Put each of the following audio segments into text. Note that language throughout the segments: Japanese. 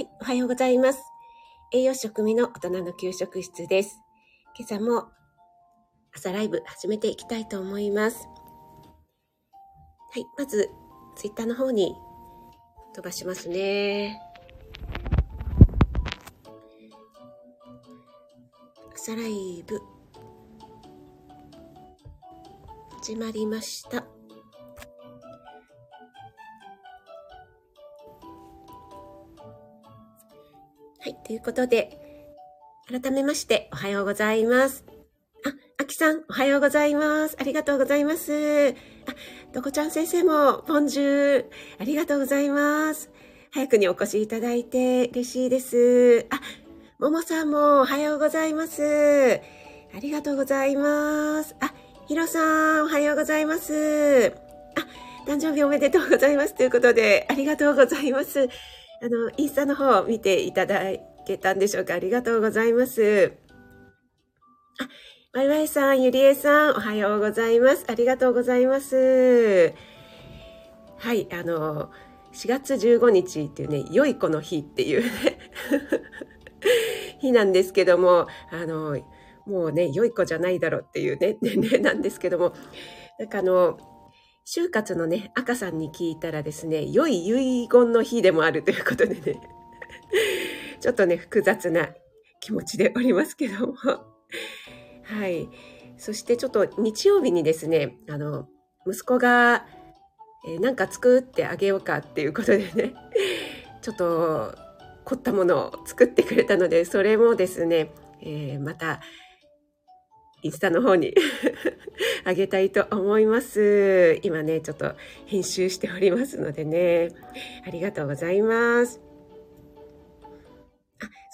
はい、おはようございます。栄養食味の大人の給食室です。今朝も朝ライブ始めていきたいと思います。はい、まずツイッターの方に飛ばしますね。朝ライブ始まりました。ということで、改めましておはようございます。あ、あきさん、おはようございます。ありがとうございます。あ、どこちゃん先生も、ボンジュー、ありがとうございます。早くにお越しいただいて嬉しいです。あ、ももさんもおはようございます。ありがとうございます。あ、ひろさん、おはようございます。あ、誕生日おめでとうございます。ということで、ありがとうございます。あの、インスタの方を見ていただいけたんでしょうか？ありがとうございます。あ、ワイワイさん、ゆりえさん、おはようございます。ありがとうございます。はい、あの、4月15日っていうね、良い子の日っていうね、日なんですけども、あの、もうね、良い子じゃないだろうっていうね、年齢なんですけども、なんかあの、就活のね、赤さんに聞いたらですね、良い遺言の日でもあるということでね、ちょっとね、複雑な気持ちでおりますけども。はい。そしてちょっと日曜日にですね、あの、息子が、えーなんか作ってあげようかっていうことでね、ちょっと凝ったものを作ってくれたので、それもですね、えーまた、インスタの方に あげたいと思います。今ね、ちょっと編集しておりますのでね、ありがとうございます。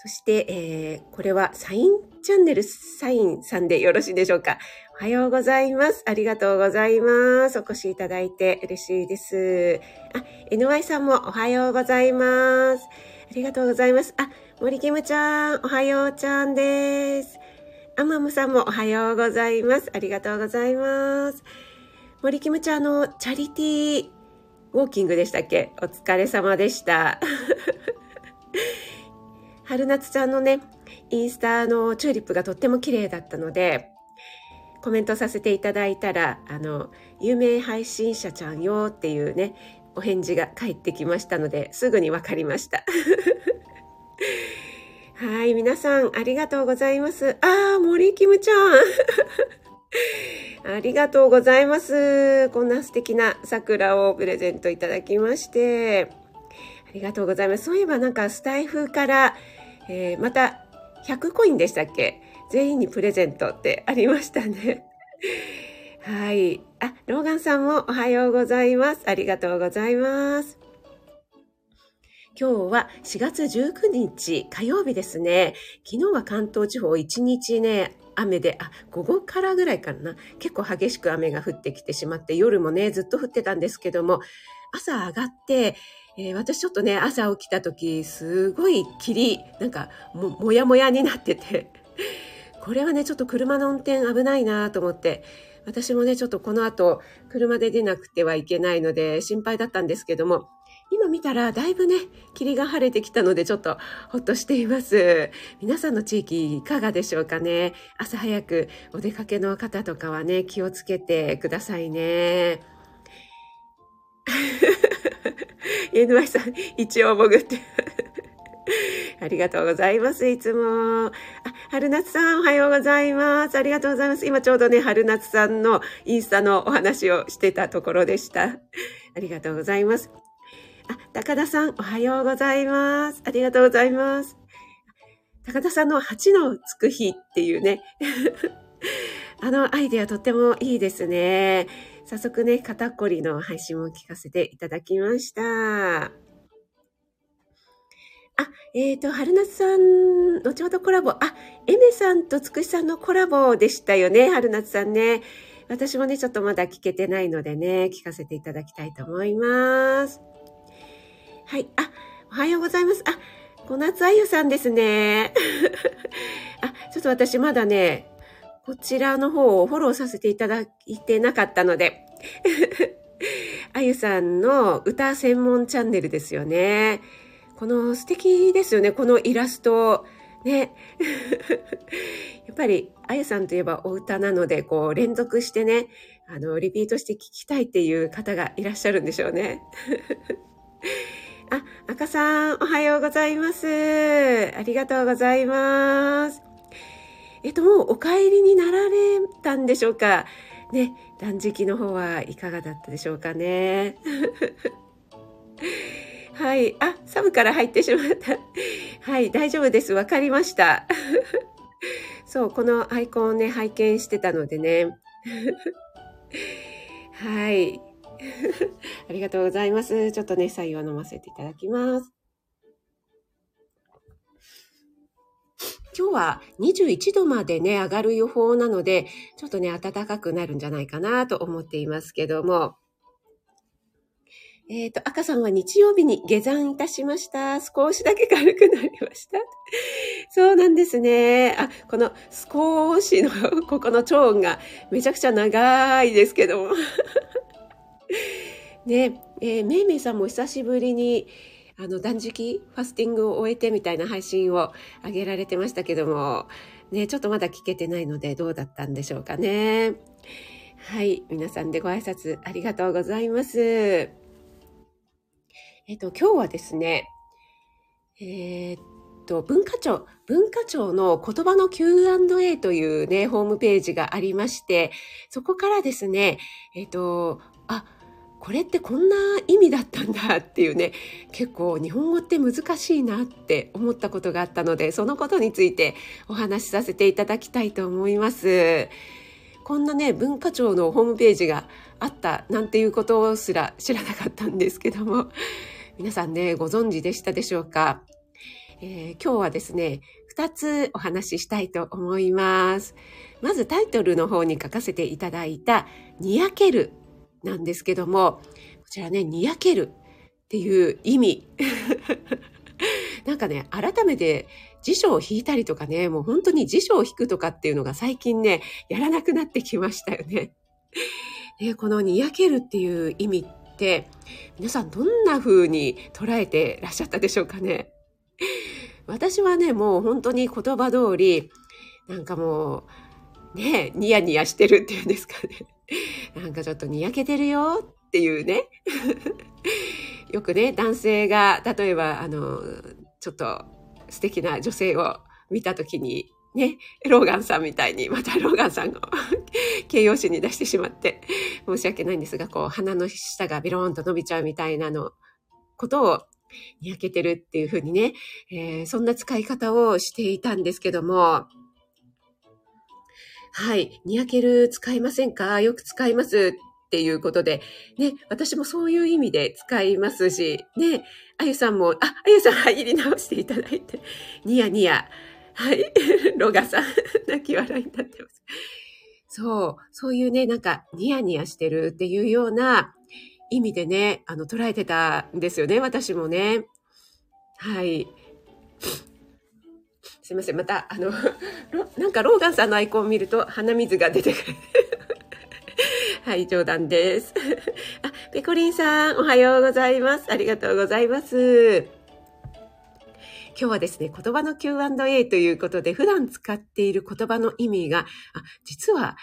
そして、えーこれはサインチャンネルサインさんでよろしいでしょうか？おはようございます。ありがとうございます。お越しいただいて嬉しいです。あ、NY さんもおはようございます。ありがとうございます。あ、森キムちゃん、おはようちゃんです。アマムさんもおはようございます。ありがとうございます。森キムちゃんのチャリティーウォーキングでしたっけ？お疲れ様でした。春夏ちゃんのね、インスタのチューリップがとっても綺麗だったので、コメントさせていただいたら、あの、有名配信者ちゃんよっていうね、お返事が返ってきましたので、すぐにわかりました。はい、皆さんありがとうございます。あー、森キムちゃん。ありがとうございます。こんな素敵な桜をプレゼントいただきまして。ありがとうございます。そういえばなんかスタイフから、えーまた100コインでしたっけ？全員にプレゼントってありましたね。はい。あ、ローガンさんもおはようございます。ありがとうございます。今日は4月19日火曜日ですね。昨日は関東地方1日ね、雨で、あ、午後からぐらいかな。結構激しく雨が降ってきてしまって、夜もね、ずっと降ってたんですけども、朝上がって、えー私ちょっとね、朝起きた時、すごい霧、なんかも、もやもやになってて、これはね、ちょっと車の運転危ないなと思って、私もね、ちょっとこの後、車で出なくてはいけないので、心配だったんですけども、今見たらだいぶね、霧が晴れてきたのでちょっとほっとしています。皆さんの地域いかがでしょうかね？朝早くお出かけの方とかはね、気をつけてくださいね。NY さん、一応潜って。ありがとうございます。いつも。あ、春夏さん、おはようございます。ありがとうございます。今ちょうどね、春夏さんのインスタのお話をしてたところでした。ありがとうございます。あ、高田さん、おはようございます。ありがとうございます。高田さんの8のつく日っていうね。あのアイデアとってもいいですね。早速ね、肩こりの配信も聞かせていただきました。あ、えっ、ー、と、春夏さん、後ほどコラボ。あ、エメさんとつくしさんのコラボでしたよね、春夏さんね。私もね、ちょっとまだ聞けてないのでね、聞かせていただきたいと思います。はい。あ、おはようございます。あ、小夏あゆさんですね。あ、ちょっと私まだね、こちらの方をフォローさせていただいてなかったので、あゆさんの歌専門チャンネルですよね。この素敵ですよね、このイラスト。ね。やっぱり、あゆさんといえばお歌なので、こう、連続してね、あの、リピートして聞きたいっていう方がいらっしゃるんでしょうね。あ、赤さん、おはようございます。ありがとうございます。えっと、もうお帰りになられたんでしょうか？ね、断食の方はいかがだったでしょうかね。はい。あ、サブから入ってしまった。はい、大丈夫です。わかりました。そう、このアイコンをね、拝見してたのでね。はい。ありがとうございます。ちょっとね、採用飲ませていただきます。今日は21度までね、上がる予報なので、ちょっとね、暖かくなるんじゃないかなと思っていますけども。えっ、ー、と、赤さんは日曜日に下山いたしました。少しだけ軽くなりました。そうなんですね。あ、この少しの、ここの超音がめちゃくちゃ長いですけども。ね、えー、めいめいさんも久しぶりに、あの、断食、ファスティングを終えてみたいな配信を上げられてましたけども、ね、ちょっとまだ聞けてないのでどうだったんでしょうかね。はい。皆さんでご挨拶ありがとうございます。えっと、今日はですね、えー、っと、文化庁、文化庁の言葉の Q&A というね、ホームページがありまして、そこからですね、えっと、これってこんな意味だったんだっていうね結構日本語って難しいなって思ったことがあったのでそのことについてお話しさせていただきたいと思います。こんなね文化庁のホームページがあったなんていうことすら知らなかったんですけども皆さんねご存知でしたでしょうか、えー、今日はですね2つお話ししたいと思います。まずタイトルの方に書かせていただいた「にやける」なんですけども、こちらね、にやけるっていう意味。なんかね、改めて辞書を引いたりとかね、もう本当に辞書を引くとかっていうのが最近ね、やらなくなってきましたよね。ねこのにやけるっていう意味って、皆さんどんな風に捉えてらっしゃったでしょうかね。私はね、もう本当に言葉通り、なんかもう、ね、ニヤニヤしてるっていうんですかね。なんかちょっとにやけてるよっていうね。よくね、男性が、例えば、あの、ちょっと素敵な女性を見たときに、ね、ローガンさんみたいに、またローガンさんの 形容詞に出してしまって、申し訳ないんですが、こう、鼻の下がビローンと伸びちゃうみたいなの、ことを、にやけてるっていうふうにね、えー、そんな使い方をしていたんですけども、はい。にやける使いませんか？よく使いますっていうことで、ね、私もそういう意味で使いますし、ね、あゆさんも、あ、あゆさん入り直していただいて、ニヤニヤ。はい。ロガさん、泣き笑いになってます。そう、そういうね、なんか、ニヤニヤしてるっていうような意味でね、あの、捉えてたんですよね、私もね。はい。すいません。また、あの、なんかローガンさんのアイコンを見ると鼻水が出てくる。はい、冗談です。あ、ペコリンさん、おはようございます。ありがとうございます。今日はですね、言葉の Q&A ということで、普段使っている言葉の意味が、あ実は、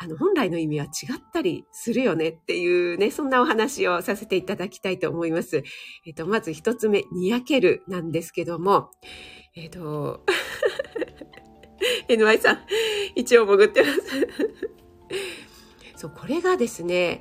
あの、本来の意味は違ったりするよねっていうね、そんなお話をさせていただきたいと思います。えっと、まず一つ目、にやけるなんですけども、えっ、ー、と、NY さん、一応潜ってます。そう、これがですね、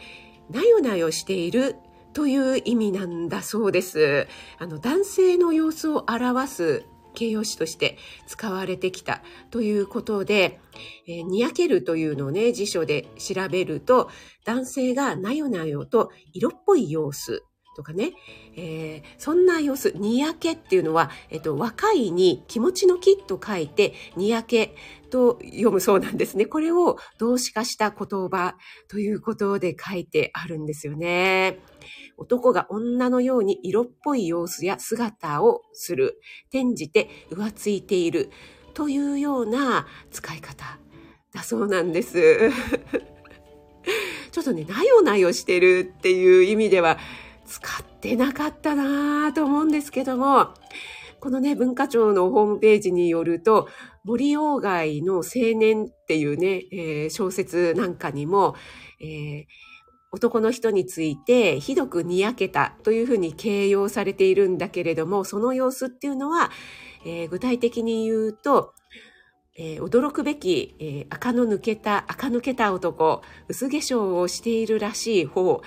なよなよしているという意味なんだそうです。あの、男性の様子を表す形容詞として使われてきたということで、えー、にやけるというのをね、辞書で調べると、男性がなよなよと色っぽい様子とかね、えー、そんな様子、にやけっていうのは、えっと、若いに気持ちの木と書いて、にやけと読むそうなんですね。これを動詞化した言葉ということで書いてあるんですよね。男が女のように色っぽい様子や姿をする。転じて浮ついている。というような使い方だそうなんです。ちょっとね、なよなよしてるっていう意味では、使ってなかったなぁと思うんですけども、このね、文化庁のホームページによると、森鴎外の青年っていうね、えー、小説なんかにも、えー、男の人についてひどくにやけたというふうに形容されているんだけれども、その様子っていうのは、えー、具体的に言うと、えー、驚くべき、えー、赤の抜けた、赤抜けた男、薄化粧をしているらしい方、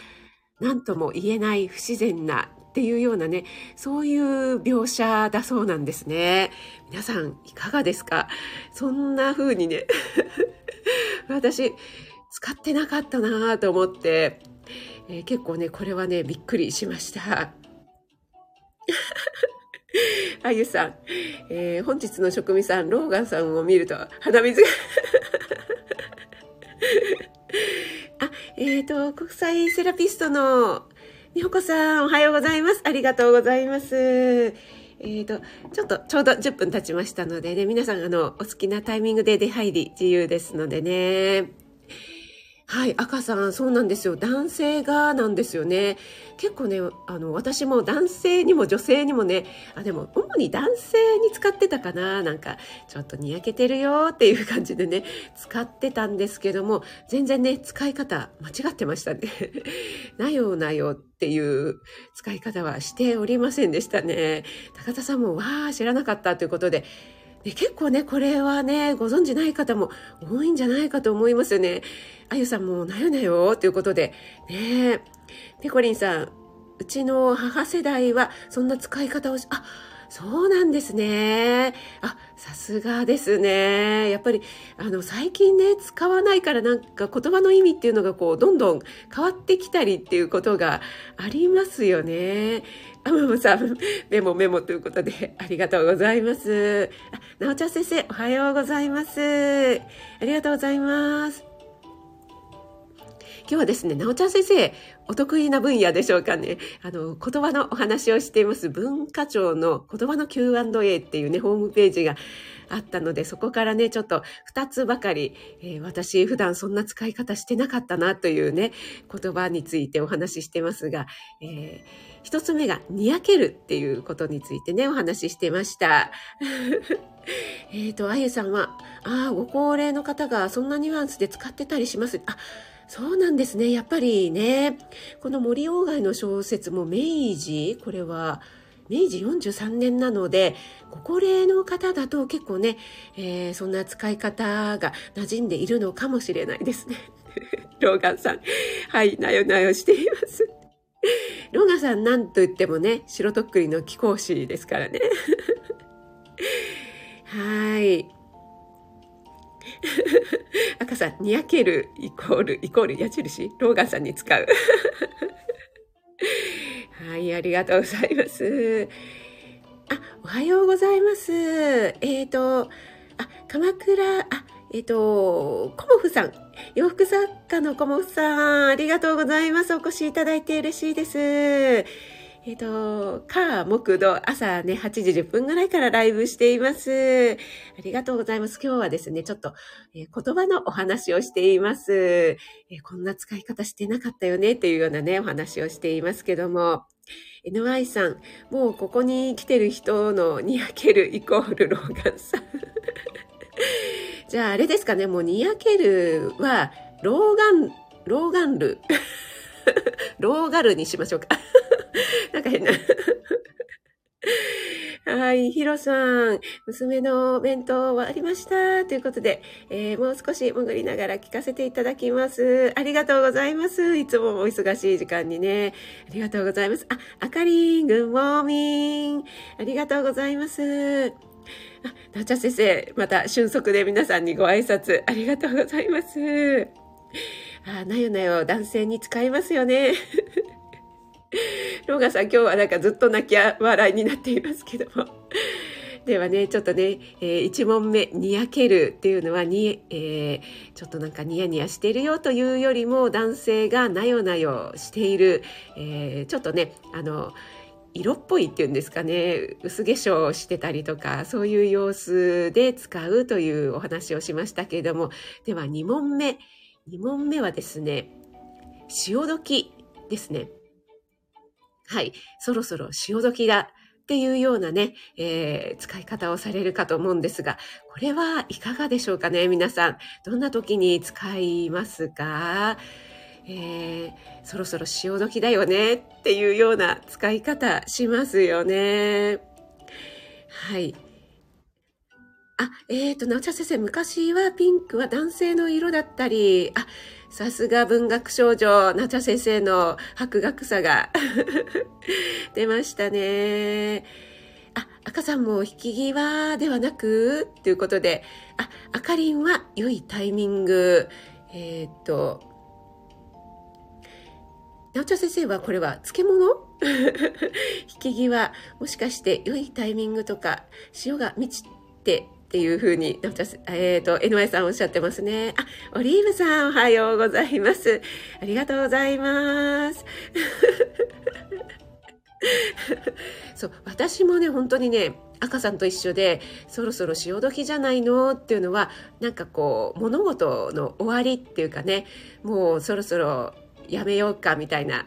なんとも言えない不自然なっていうようなね、そういう描写だそうなんですね。皆さん、いかがですか？そんな風にね、私、使ってなかったなと思って、えー、結構ね、これはね、びっくりしました。あゆさん、えー、本日の職味さん、ローガンさんを見ると鼻水が、えっ、ー、と、国際セラピストのみほこさん、おはようございます。ありがとうございます。えっ、ー、と、ちょっと、ちょうど10分経ちましたのでね、皆さん、あの、お好きなタイミングで出入り自由ですのでね。はい、赤さん、そうなんですよ。男性がなんですよね。結構ね、あの、私も男性にも女性にもね、あ、でも、主に男性に使ってたかな。なんか、ちょっとにやけてるよっていう感じでね、使ってたんですけども、全然ね、使い方間違ってましたね。なよなよっていう使い方はしておりませんでしたね。高田さんも、わー、知らなかったということで、で結構ね、これはね、ご存知ない方も多いんじゃないかと思いますよね。あゆさんもなよなよということで、ねペコリンさん、うちの母世代はそんな使い方をし、あ、そうなんですね。あ、さすがですね。やっぱり、あの、最近ね、使わないからなんか言葉の意味っていうのがこう、どんどん変わってきたりっていうことがありますよね。あまもさん、メモメモということで、ありがとうございます。あ、なおちゃん先生、おはようございます。ありがとうございます。今日はですね、なおちゃん先生、お得意な分野でしょうかね。あの、言葉のお話をしています文化庁の言葉の Q&A っていうね、ホームページがあったので、そこからね、ちょっと2つばかり、えー、私普段そんな使い方してなかったなというね、言葉についてお話ししてますが、えー、1つ目が、にやけるっていうことについてね、お話ししてました。えっと、あゆさんは、ああ、ご高齢の方がそんなニュアンスで使ってたりします。あ、そうなんですね。やっぱりね、この森鴎外の小説も明治、これは明治43年なので、ご高齢の方だと結構ね、えー、そんな使い方が馴染んでいるのかもしれないですね。ローガンさん。はい、なよなよしています。ローガンさんなんと言ってもね、白とっくりの貴公子ですからね。はい。赤さん、にやけるイコール、イコール矢印？ローガンさんに使う。はい、ありがとうございます。あ、おはようございます。えっ、ー、と、あ、鎌倉、あ、えっ、ー、と、コモフさん。洋服作家のコモフさん、ありがとうございます。お越しいただいて嬉しいです。えっ、ー、と、火、木、土、朝ね、8時10分ぐらいからライブしています。ありがとうございます。今日はですね、ちょっと、えー、言葉のお話をしています、えー、こんな使い方してなかったよね、っていうようなね、お話をしていますけども、NY さん、もうここに来てる人のにやけるイコールローガンさん。じゃああれですかね、もうにやけるは、ローガン、ローガンル。ローガルにしましょうか。なんか変な。はい、ヒロさん、娘の弁当終わりました。ということで、えー、もう少し潜りながら聞かせていただきます。ありがとうございます。いつもお忙しい時間にね。ありがとうございます。あ、あかりん、グンモーミン。ありがとうございます。あ、なおちゃん先生、また瞬足で皆さんにご挨拶ありがとうございます。あ、なよなよ男性に使いますよね。ローガさん今日はなんかずっと泣き笑いになっていますけども。ではね、ちょっとね、えー、1問目、にやけるっていうのはに、えー、ちょっとなんかニヤニヤしてるよというよりも男性がなよなよしている、えー、ちょっとね、あの、色っぽいっていうんですかね、薄化粧してたりとか、そういう様子で使うというお話をしましたけれども、では2問目。2問目はですね、潮時ですね。はい、そろそろ潮時だっていうようなね、えー、使い方をされるかと思うんですが、これはいかがでしょうかね皆さん。どんな時に使いますか？えー、そろそろ潮時だよねっていうような使い方しますよね。はい。あ、えっ、ー、と、なおちゃん先生、昔はピンクは男性の色だったり、あ、さすが文学少女、なちゃ先生の博学さが 出ましたね。あ、赤さんも引き際ではなく、ということで、あ、あかりんは良いタイミング。えっ、と、なおちゃん先生はこれは漬物？引き際、もしかして良いタイミングとか、潮が満ちてっていうふうに、えっ、ー、と、NY さんおっしゃってますね。あ、オリーブさんおはようございます。ありがとうございます。そう、私もね、本当にね、赤さんと一緒で、そろそろ潮時じゃないのっていうのは、なんかこう、物事の終わりっていうかね、もうそろそろやめようかみたいな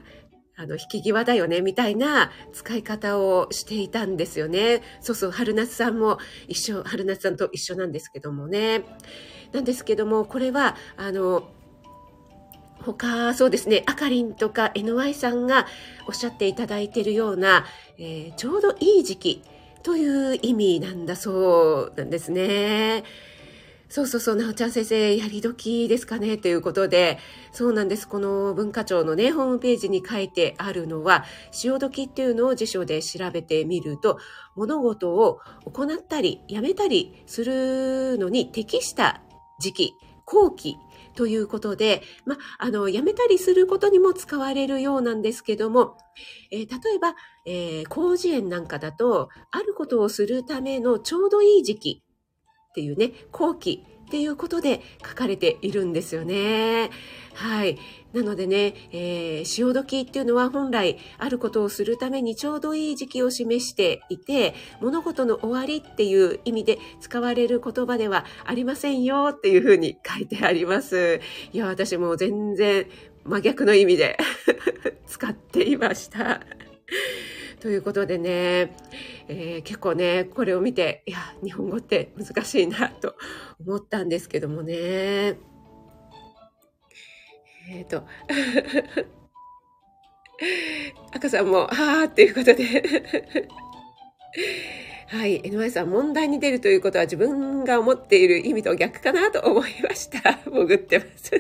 あの、引き際だよね、みたいな使い方をしていたんですよね。そうそう、春夏さんも一緒、春夏さんと一緒なんですけどもね。なんですけども、これは、あの、他、そうですね、あかりんとか NY さんがおっしゃっていただいているような、えー、ちょうどいい時期という意味なんだそうなんですね。そうそうそう、なおちゃん先生、やり時ですかねということで、そうなんです。この文化庁のね、ホームページに書いてあるのは、潮時っていうのを辞書で調べてみると、物事を行ったり、やめたりするのに適した時期、後期ということで、ま、あの、やめたりすることにも使われるようなんですけども、えー、例えば、えー、工事園なんかだと、あることをするためのちょうどいい時期っていうね、後期っていうことで書かれているんですよね。はい。なのでね、えー、潮時っていうのは本来あることをするためにちょうどいい時期を示していて、物事の終わりっていう意味で使われる言葉ではありませんよっていうふうに書いてあります。いや、私も全然真逆の意味で 使っていました。ということでね、えー、結構ね、これを見て、いや、日本語って難しいなと思ったんですけどもね。えっ、ー、と、赤さんも、はーっていうことで はい。NY さん、問題に出るということは自分が思っている意味と逆かなと思いました。潜ってます。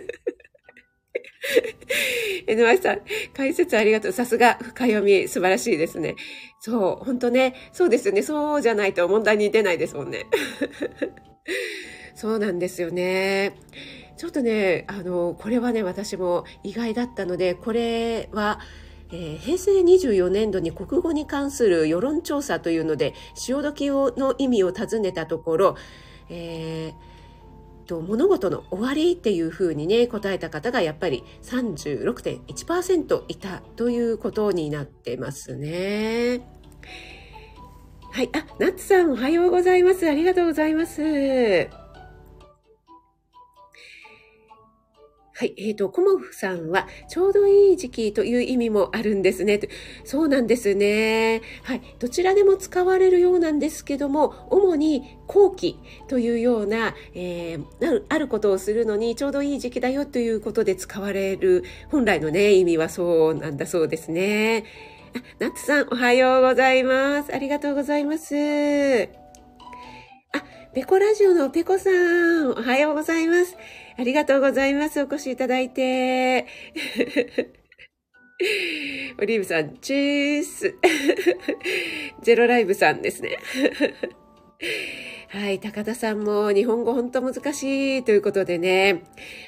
NY さん、解説ありがとう。さすが深読み、素晴らしいですね。そう、本当ね、そうですよね。そうじゃないと問題に出ないですもんね。そうなんですよね。ちょっとね、あの、これはね、私も意外だったので、これは、えー、平成24年度に国語に関する世論調査というので、潮時の意味を尋ねたところ、えーと物事の終わりっていうふうにね答えた方がやっぱり36.1%いたということになってますね。はい。あ、ナッツさんおはようございます。ありがとうございます。はい。えっ、ー、と、コモフさんは、ちょうどいい時期という意味もあるんですね。そうなんですね。はい。どちらでも使われるようなんですけども、主に後期というような、えー、あることをするのにちょうどいい時期だよということで使われる、本来のね、意味はそうなんだそうですね。あ、ナッツさん、おはようございます。ありがとうございます。ペコラジオのペコさん、おはようございます。ありがとうございます。お越しいただいて。オリーブさん、チース。ゼロライブさんですね。はい、高田さんも日本語本当難しいということでね。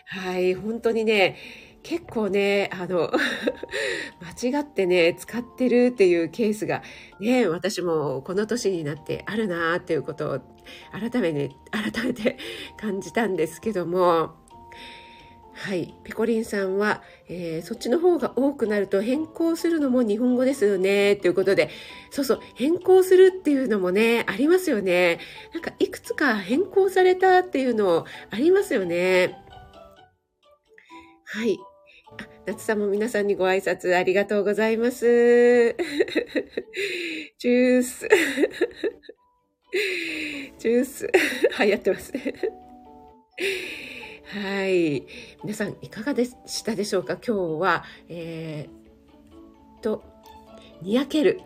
はい、本当にね、結構ね、あの、間違ってね、使ってるっていうケースがね、私もこの年になってあるなっていうことを改めて、改めて 感じたんですけども、はい。ピコリンさんは、えー、そっちの方が多くなると変更するのも日本語ですよね。ということで、そうそう、変更するっていうのもね、ありますよね。なんか、いくつか変更されたっていうのありますよね。はい。夏さんも皆さんにご挨拶ありがとうございます。ジュース。ジュース。流行ってますね。はい。皆さん、いかがでしたでしょうか？今日は、えー、と、にやける。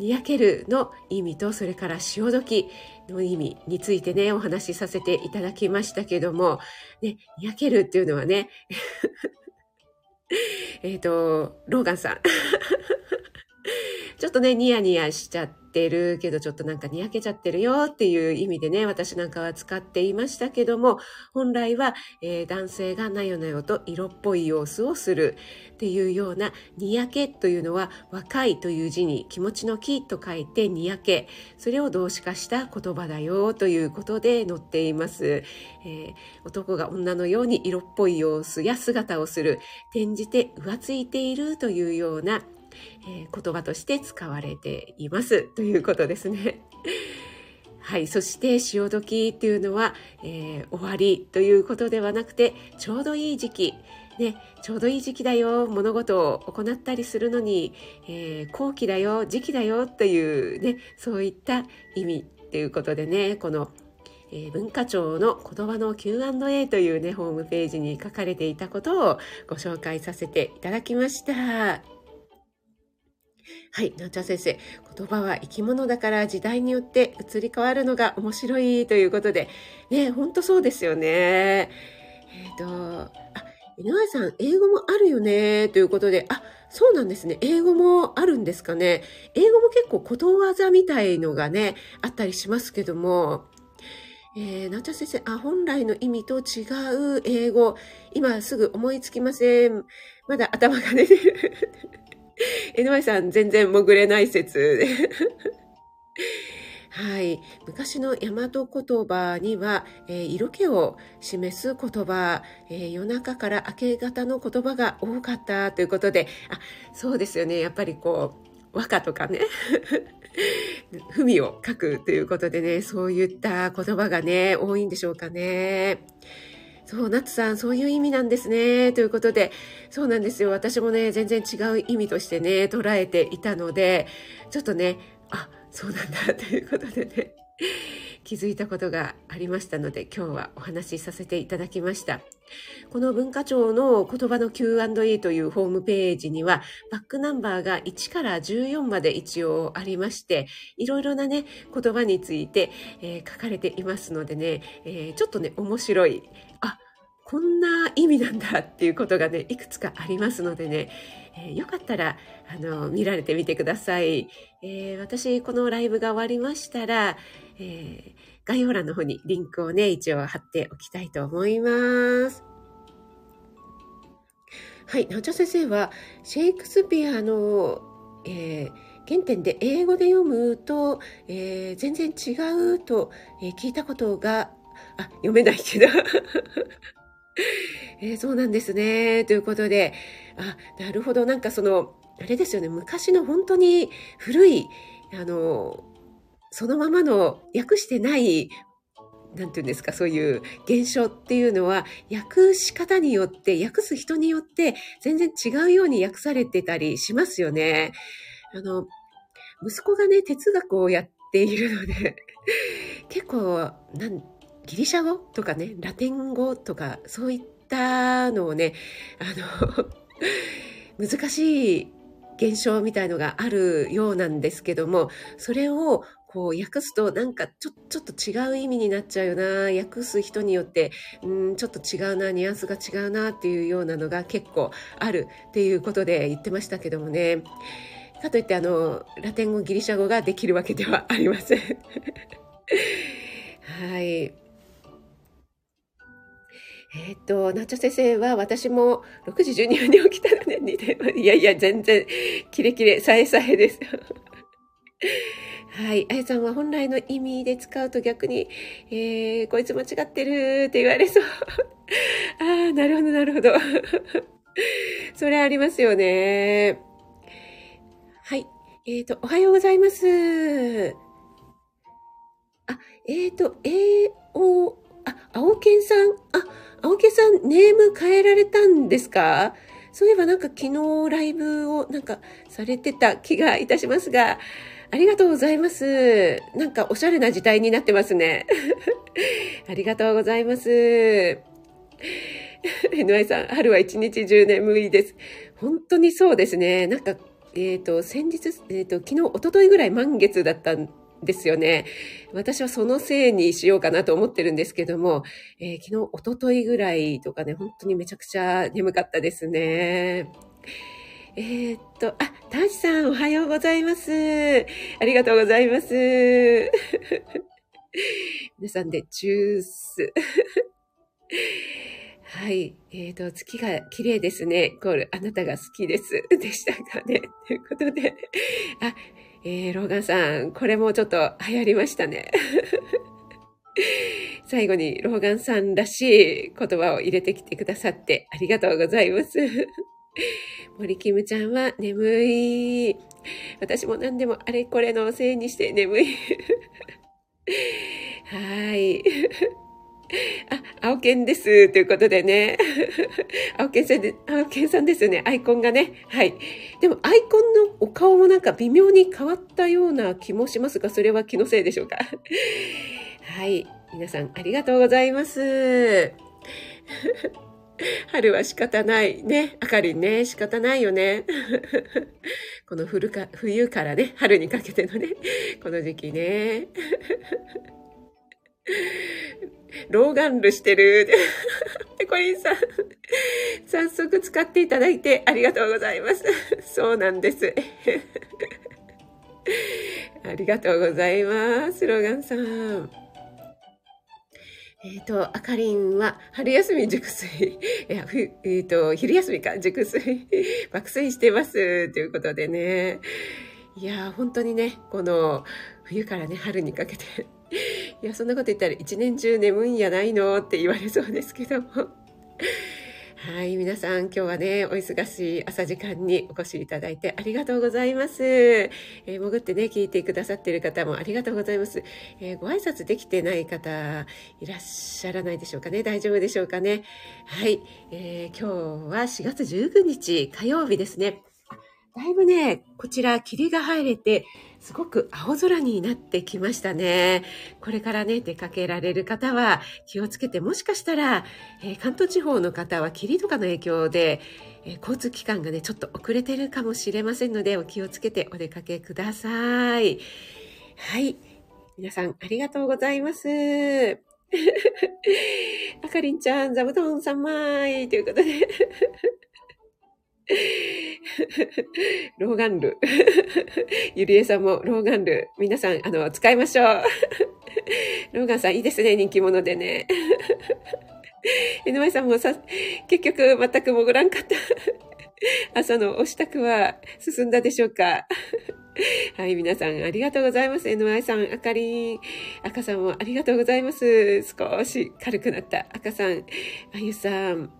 にやけるの意味と、それから潮時の意味についてね、お話しさせていただきましたけども、ね、にやけるっていうのはね、えっと、ローガンさん。ちょっとね、ニヤニヤしちゃってるけど、ちょっとなんかにやけちゃってるよっていう意味でね、私なんかは使っていましたけども、本来は、えー、男性がなよなよと色っぽい様子をするっていうような、にやけというのは、若いという字に気持ちの木と書いてにやけ、それを動詞化した言葉だよということで載っています。えー、男が女のように色っぽい様子や姿をする、転じて浮ついているというような、えー、言葉として使われていますということですね。はい。そして、潮時っていうのは、えー、終わりということではなくて、ちょうどいい時期。ね、ちょうどいい時期だよ。物事を行ったりするのに、えー、後期だよ、時期だよというね、そういった意味っていうことでね、この、えー、文化庁の言葉の Q&A というね、ホームページに書かれていたことをご紹介させていただきました。はい、なっちゃ先生。言葉は生き物だから時代によって移り変わるのが面白いということで。ね、ほんとそうですよね。えっ、ー、と、あ、井上さん、英語もあるよね、ということで。あ、そうなんですね。英語もあるんですかね。英語も結構ことわざみたいのがね、あったりしますけども。えー、なっちゃ先生、あ、本来の意味と違う英語。今すぐ思いつきません。まだ頭が出てる。NY さん全然潜れない説。はい。昔の大和言葉には、えー、色気を示す言葉、えー、夜中から明け方の言葉が多かったということで、あ、そうですよね。やっぱりこう、和歌とかね。文を書くということでね、そういった言葉がね、多いんでしょうかね。そう、夏さん、そういう意味なんですね。ということで、そうなんですよ。私もね、全然違う意味としてね、捉えていたので、ちょっとね、あ、そうなんだ、ということでね、気づいたことがありましたので、今日はお話しさせていただきました。この文化庁の言葉の Q&A というホームページには、バックナンバーが1から14まで一応ありまして、いろいろなね、言葉について、えー、書かれていますのでね、えー、ちょっとね、面白いこんな意味なんだっていうことがね、いくつかありますのでね、えー、よかったら、あの、見られてみてください。えー、私、このライブが終わりましたら、えー、概要欄の方にリンクをね、一応貼っておきたいと思います。はい、なおちゃん先生は、シェイクスピアの、えー、原点で英語で読むと、えー、全然違うと、えー、聞いたことが、あ、読めないけど えー、そうなんですね。ということで、あ、なるほど。なんかその、あれですよね。昔の本当に古い、あの、そのままの訳してない、なんていうんですか、そういう現象っていうのは、訳し方によって、訳す人によって全然違うように訳されてたりしますよね。あの、息子がね、哲学をやっているので、結構、なんギリシャ語とかね、ラテン語とか、そういったのをね、あの 難しい現象みたいのがあるようなんですけども、それをこう訳すとなんかちょちょっと違う意味になっちゃうよな、訳す人によって、うん、ちょっと違うな、ニュアンスが違うなっていうようなのが結構あるっていうことで言ってましたけどもね。かといってあの、ラテン語、ギリシャ語ができるわけではありません。はい。えっ、ー、と、ナチョ先生は私も6時12分に起きたらね、いやいや、全然、キレキレ、さえさえです。はい。あやさんは本来の意味で使うと逆に、えー、こいつ間違ってるって言われそう。ああ、なるほど、なるほど。それありますよね。はい。えっ、ー、と、おはようございます。あ、えっ、ー、と、えー、お、あ、青健さん、あ、青健さん、ネーム変えられたんですか？そういえばなんか昨日ライブをなんかされてた気がいたしますが、ありがとうございます。なんかおしゃれな時代になってますね。ありがとうございます。NY さん、春は一日中眠いです。本当にそうですね。なんか、えっ、ー、と、先日、えっ、ー、と、昨日、一昨日ぐらい満月だったんですよね。私はそのせいにしようかなと思ってるんですけども、えー、昨日、一昨日ぐらいとかね、本当にめちゃくちゃ眠かったですね。えー、っと、あ、ターさんおはようございます。ありがとうございます。皆さんでジュース。はい。えっ、ー、と、月が綺麗ですね。コール、あなたが好きです。でしたかね。ということで。あ、えー、ローガンさん、これもちょっと流行りましたね。最後にローガンさんらしい言葉を入れてきてくださってありがとうございます。森キムちゃんは眠い。私も何でもあれこれのせいにして眠い。はい。あ、青犬です。ということでね。青犬さんで、青犬さんですよね。アイコンがね。はい。でも、アイコンのお顔もなんか微妙に変わったような気もしますが、それは気のせいでしょうか。はい。皆さん、ありがとうございます。春は仕方ない。ね。あかりんね。仕方ないよね。この冬か冬からね、春にかけてのね、この時期ね。老眼ルしてる。ペコリンさん、早速使っていただいてありがとうございます。そうなんです。ありがとうございます、ローガンさん。えっ、ー、と、あかりんは春休み熟睡。いや、ふ、えっ、ー、と、昼休みか、熟睡。爆睡してます。ということでね。いや、本当にね、この冬からね、春にかけて いや、そんなこと言ったら一年中眠いんやないの？って言われそうですけども。はい、皆さん今日はね、お忙しい朝時間にお越しいただいてありがとうございます。えー、潜ってね、聞いてくださっている方もありがとうございます。えー、ご挨拶できてない方いらっしゃらないでしょうかね。大丈夫でしょうかね。はい、えー、今日は4月19日火曜日ですね。だいぶね、こちら霧が入れて、すごく青空になってきましたね。これからね、出かけられる方は気をつけて、もしかしたら、えー、関東地方の方は霧とかの影響で、えー、交通機関がね、ちょっと遅れてるかもしれませんので、お気をつけてお出かけください。はい。皆さん、ありがとうございます。あかりんちゃん、座布団3枚ということで 老眼ル。ゆりえさんも老眼ル。皆さん、あの、使いましょう。老眼さんいいですね、人気者でね。井上さんもさ、結局全く潜らんかった。朝のお支度は進んだでしょうか？はい、皆さんありがとうございます。NY さん、あかりん、赤さんもありがとうございます。少し軽くなった赤さん、あゆさん、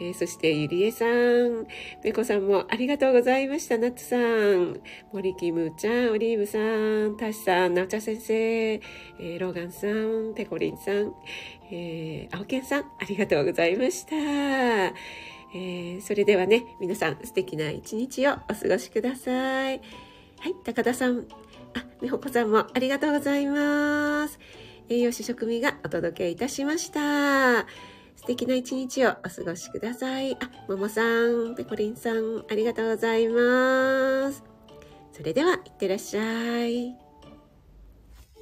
えー、そして、ゆりえさん、めこさんもありがとうございました。ナッツさん、森キムちゃん、オリーブさん、タシさん、なおちゃ先生、えー、ローガンさん、ペコリンさん、えー、青健さん、ありがとうございました。え、それではね、皆さん素敵な一日をお過ごしください。はい、高田さん、あ、美穂子さんもありがとうございます。栄養士食味がお届けいたしました。素敵な一日をお過ごしください。あ、ももさん、ペコリンさん、ありがとうございます。それでは、いってらっしゃい。